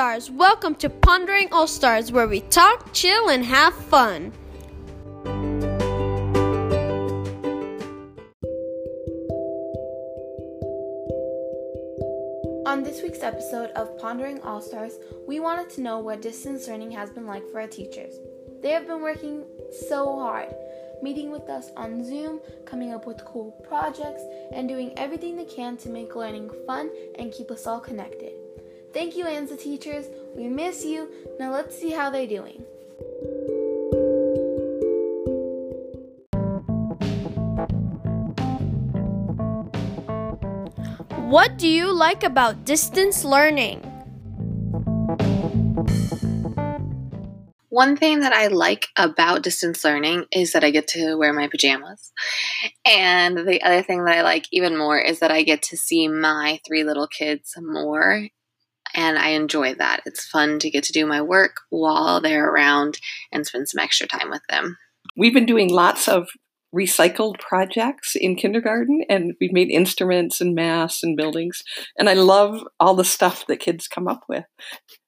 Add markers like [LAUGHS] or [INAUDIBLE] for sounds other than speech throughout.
Stars. Welcome to Pondering All Stars, where we talk, chill, and have fun. On this week's episode of Pondering All Stars, we wanted to know what distance learning has been like for our teachers. They have been working so hard, meeting with us on Zoom, coming up with cool projects, and doing everything they can to make learning fun and keep us all connected. Thank you, ANZA teachers. We miss you. Now let's see how they're doing. What do you like about distance learning? One thing that I like about distance learning is that I get to wear my pajamas. And the other thing that I like even more is that I get to see my three little kids more. And I enjoy that. It's fun to get to do my work while they're around and spend some extra time with them. We've been doing lots of recycled projects in kindergarten and we've made instruments and masks and buildings and i love all the stuff that kids come up with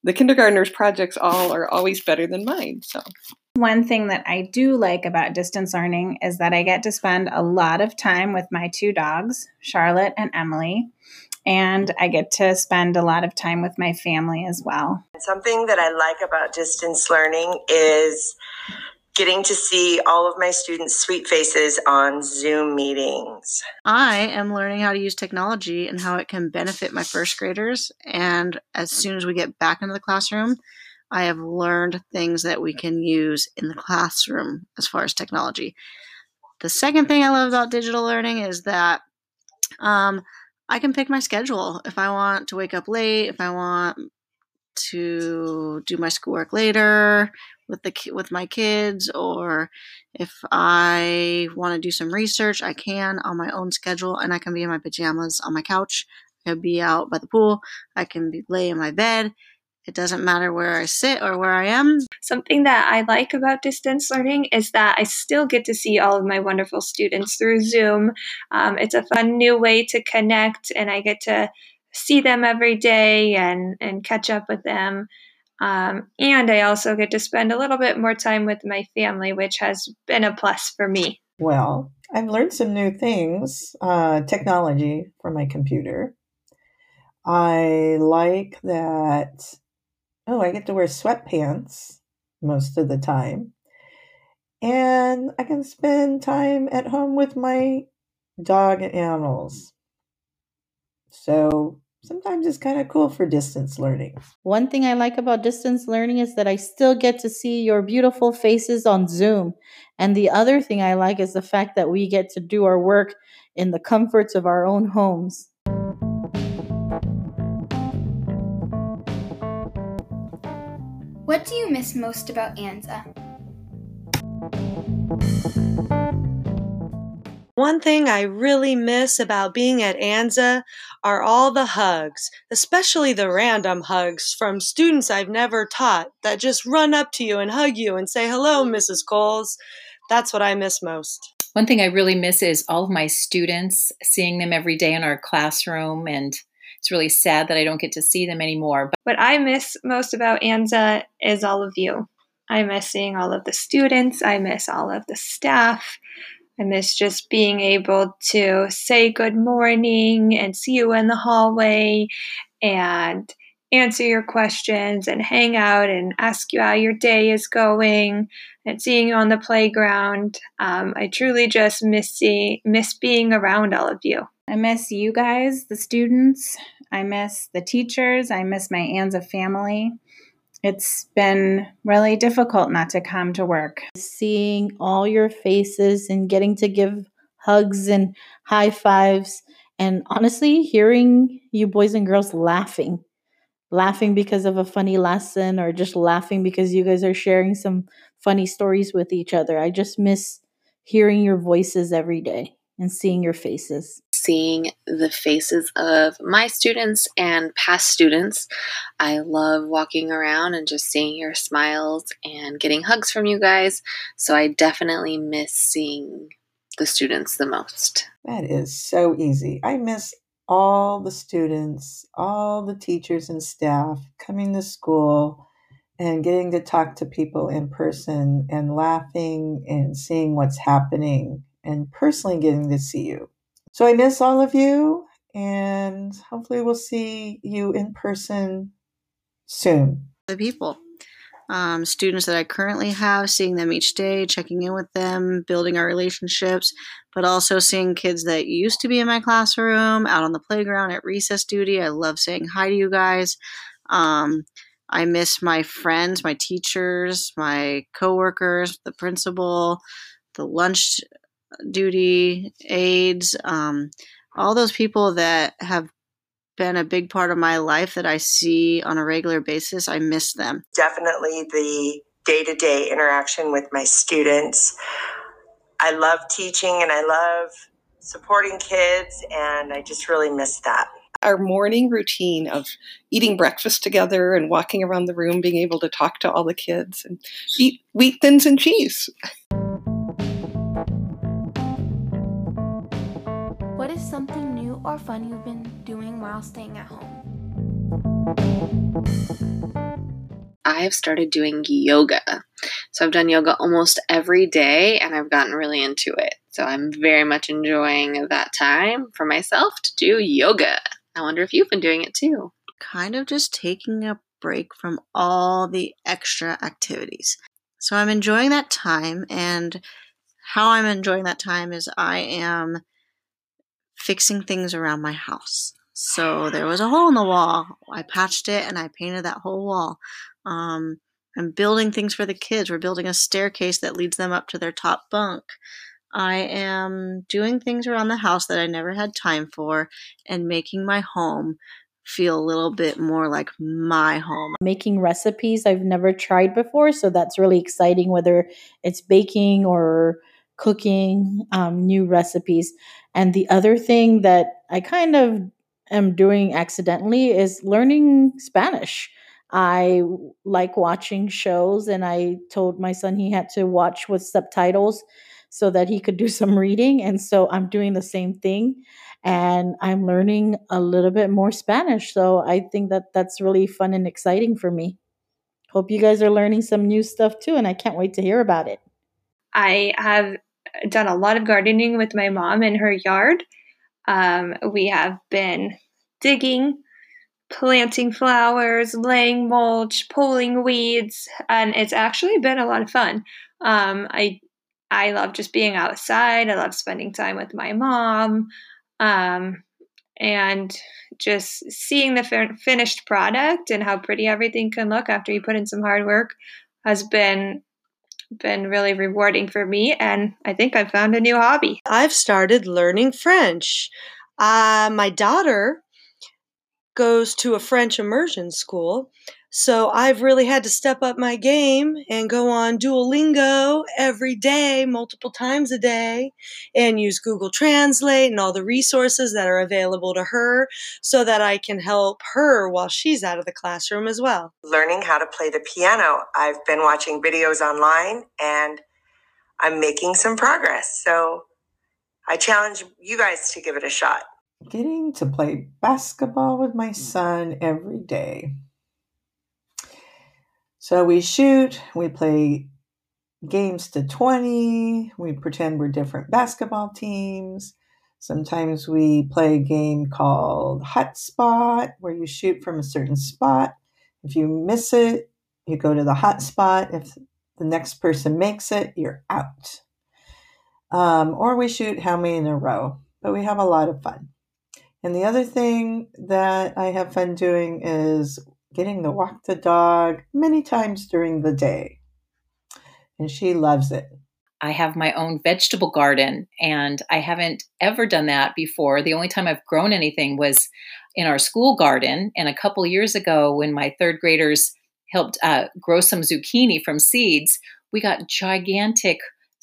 the kindergartners projects all are always better than mine so one thing that i do like about distance learning is that i get to spend a lot of time with my two dogs charlotte and emily and I get to spend a lot of time with my family as well. Something that I like about distance learning is getting to see all of my students' sweet faces on Zoom meetings. I am learning how to use technology and how it can benefit my first graders. And as soon as we get back into the classroom, I have learned things that we can use in the classroom as far as technology. The second thing I love about digital learning is that um, I can pick my schedule. If I want to wake up late, if I want to do my schoolwork later, with the with my kids or if I want to do some research, I can on my own schedule and I can be in my pajamas on my couch. I can be out by the pool. I can be lay in my bed. It doesn't matter where I sit or where I am. Something that I like about distance learning is that I still get to see all of my wonderful students through Zoom. Um, it's a fun new way to connect, and I get to see them every day and, and catch up with them. Um, and I also get to spend a little bit more time with my family, which has been a plus for me. Well, I've learned some new things, uh, technology for my computer. I like that, oh, I get to wear sweatpants most of the time. And I can spend time at home with my dog and animals. So sometimes it's kind of cool for distance learning. One thing I like about distance learning is that I still get to see your beautiful faces on Zoom. And the other thing I like is the fact that we get to do our work in the comforts of our own homes. What do you miss most about Anza? One thing I really miss about being at ANZA are all the hugs, especially the random hugs from students I've never taught that just run up to you and hug you and say, Hello, Mrs. Coles. That's what I miss most. One thing I really miss is all of my students, seeing them every day in our classroom, and it's really sad that I don't get to see them anymore. But what I miss most about ANZA is all of you. I miss seeing all of the students, I miss all of the staff. I miss just being able to say good morning and see you in the hallway and answer your questions and hang out and ask you how your day is going and seeing you on the playground. Um, I truly just miss, see, miss being around all of you. I miss you guys, the students. I miss the teachers. I miss my Anza family it's been really difficult not to come to work. Seeing all your faces and getting to give hugs and high fives, and honestly, hearing you boys and girls laughing. Laughing because of a funny lesson, or just laughing because you guys are sharing some funny stories with each other. I just miss hearing your voices every day and seeing your faces seeing the faces of my students and past students. I love walking around and just seeing your smiles and getting hugs from you guys. So I definitely miss seeing the students the most. That is so easy. I miss all the students, all the teachers and staff coming to school and getting to talk to people in person and laughing and seeing what's happening and personally getting to see you. So I miss all of you and hopefully we'll see you in person soon. The people. Um, students that I currently have, seeing them each day, checking in with them, building our relationships, but also seeing kids that used to be in my classroom, out on the playground, at recess duty. I love saying hi to you guys. Um, I miss my friends, my teachers, my coworkers, the principal, the lunch duty aides, um, all those people that have been a big part of my life that I see on a regular basis. I miss them. Definitely the day to day interaction with my students. I love teaching and I love supporting kids, and I just really miss that. Our morning routine of eating breakfast together and walking around the room, being able to talk to all the kids and eat wheat thins and cheese. [LAUGHS] something new or fun you've been doing while staying at home? I have started doing yoga. So I've done yoga almost every day and I've gotten really into it. So I'm very much enjoying that time for myself to do yoga. I wonder if you've been doing it too. Kind of just taking a break from all the extra activities. So I'm enjoying that time, and how I'm enjoying that time is I am fixing things around my house. So there was a hole in the wall. I patched it and I painted that whole wall. Um, I'm building things for the kids. We're building a staircase that leads them up to their top bunk. I am doing things around the house that I never had time for and making my home feel a little bit more like my home. Making recipes I've never tried before, so that's really exciting, whether it's baking or cooking um, new recipes. And the other thing that I kind of am doing accidentally is learning Spanish. I like watching shows, and I told my son he had to watch with subtitles so that he could do [LAUGHS] some reading. And so I'm doing the same thing and I'm learning a little bit more Spanish. So I think that that's really fun and exciting for me. Hope you guys are learning some new stuff too, and I can't wait to hear about it. I have done a lot of gardening with my mom in her yard. Um, we have been digging, planting flowers, laying mulch, pulling weeds, and it's actually been a lot of fun. Um, I I love just being outside. I love spending time with my mom. Um, and just seeing the fin- finished product and how pretty everything can look after you put in some hard work has been been really rewarding for me and I think I've found a new hobby. I've started learning French. Uh, my daughter goes to a French immersion school so I've really had to step up my game and go on Duolingo every day, multiple times a day, and use Google Translate and all the resources that are available to her so that I can help her while she's out of the classroom as well. Learning how to play the piano. I've been watching videos online and I'm making some progress. So I challenge you guys to give it a shot. Getting to play basketball with my son every day. So we shoot, we play games to 20, we pretend we're different basketball teams. Sometimes we play a game called Hot Spot, where you shoot from a certain spot. If you miss it, you go to the hot spot. If the next person makes it, you're out. Um, or we shoot how many in a row, but we have a lot of fun. And the other thing that I have fun doing is getting to walk the dog many times during the day. And she loves it. I have my own vegetable garden, and I haven't ever done that before. The only time I've grown anything was in our school garden. And a couple years ago, when my third graders helped uh, grow some zucchini from seeds, we got gigantic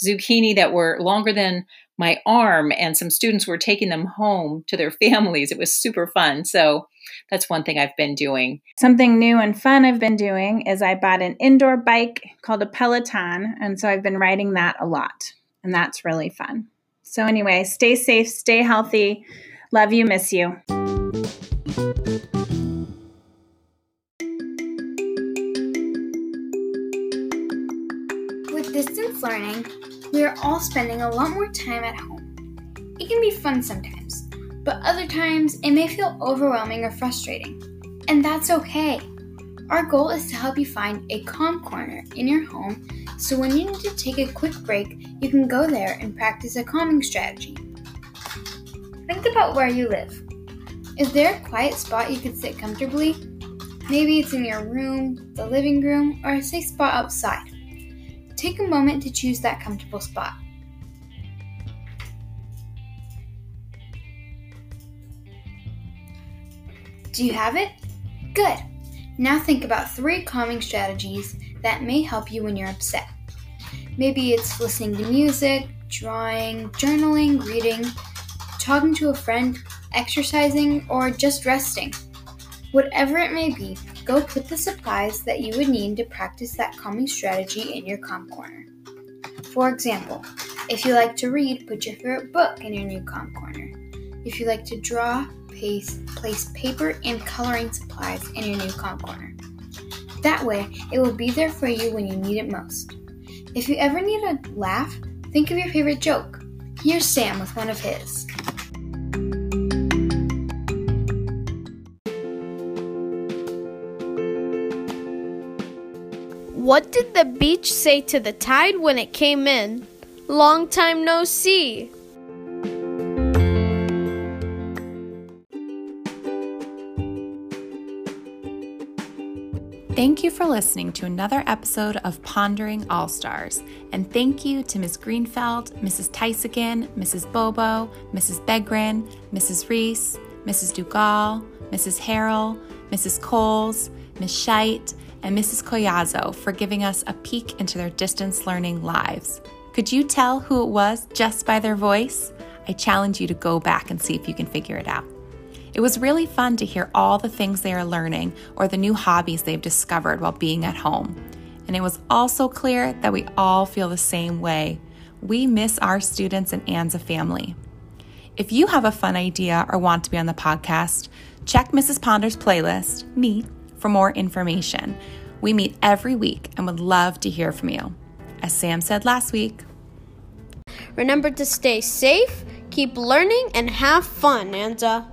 zucchini that were longer than my arm, and some students were taking them home to their [LAUGHS] families. It was super fun. So that's one thing I've been doing. Something new and fun I've been doing is I bought an indoor bike called a Peloton. And so I've been riding that a lot. And that's really fun. So, anyway, stay safe, stay healthy. Love you, miss you. With distance learning, we are all spending a lot more time at home. It can be fun sometimes but other times it may feel overwhelming or frustrating. And that's okay. Our goal is to help you find a calm corner in your home so when you need to take a quick break, you can go there and practice a calming strategy. Think about where you live. Is there a quiet spot you could sit comfortably? Maybe it's in your room, the living room, or a safe spot outside. Take a moment to choose that comfortable spot. Do you have it? Good. Now think about three calming strategies that may help you when you're upset. Maybe it's listening to music, drawing, journaling, reading, talking to a friend, exercising, or just resting. Whatever it may be, go put the supplies that you would need to practice that calming strategy in your calm corner. For example, if you like to read, put your favorite book in your new calm corner. If you like to draw, paste, place paper and coloring supplies in your new calm corner. That way, it will be there for you when you need it most. If you ever need a laugh, think of your favorite joke. Here's Sam with one of his. What did the beach say to the tide when it came in? Long time no see. Thank you for listening to another episode of Pondering All Stars. And thank you to Ms. Greenfeld, Mrs. Tysigan, Mrs. Bobo, Mrs. Begrin, Mrs. Reese, Mrs. Dugal, Mrs. Harrell, Mrs. Coles, Ms. Scheit, and Mrs. Collazo for giving us a peek into their distance learning lives. Could you tell who it was just by their voice? I challenge you to go back and see if you can figure it out. It was really fun to hear all the things they are learning or the new hobbies they've discovered while being at home. And it was also clear that we all feel the same way. We miss our students and Anza family. If you have a fun idea or want to be on the podcast, check Mrs. Ponder's playlist, Me, for more information. We meet every week and would love to hear from you. As Sam said last week, Remember to stay safe, keep learning, and have fun, Anza.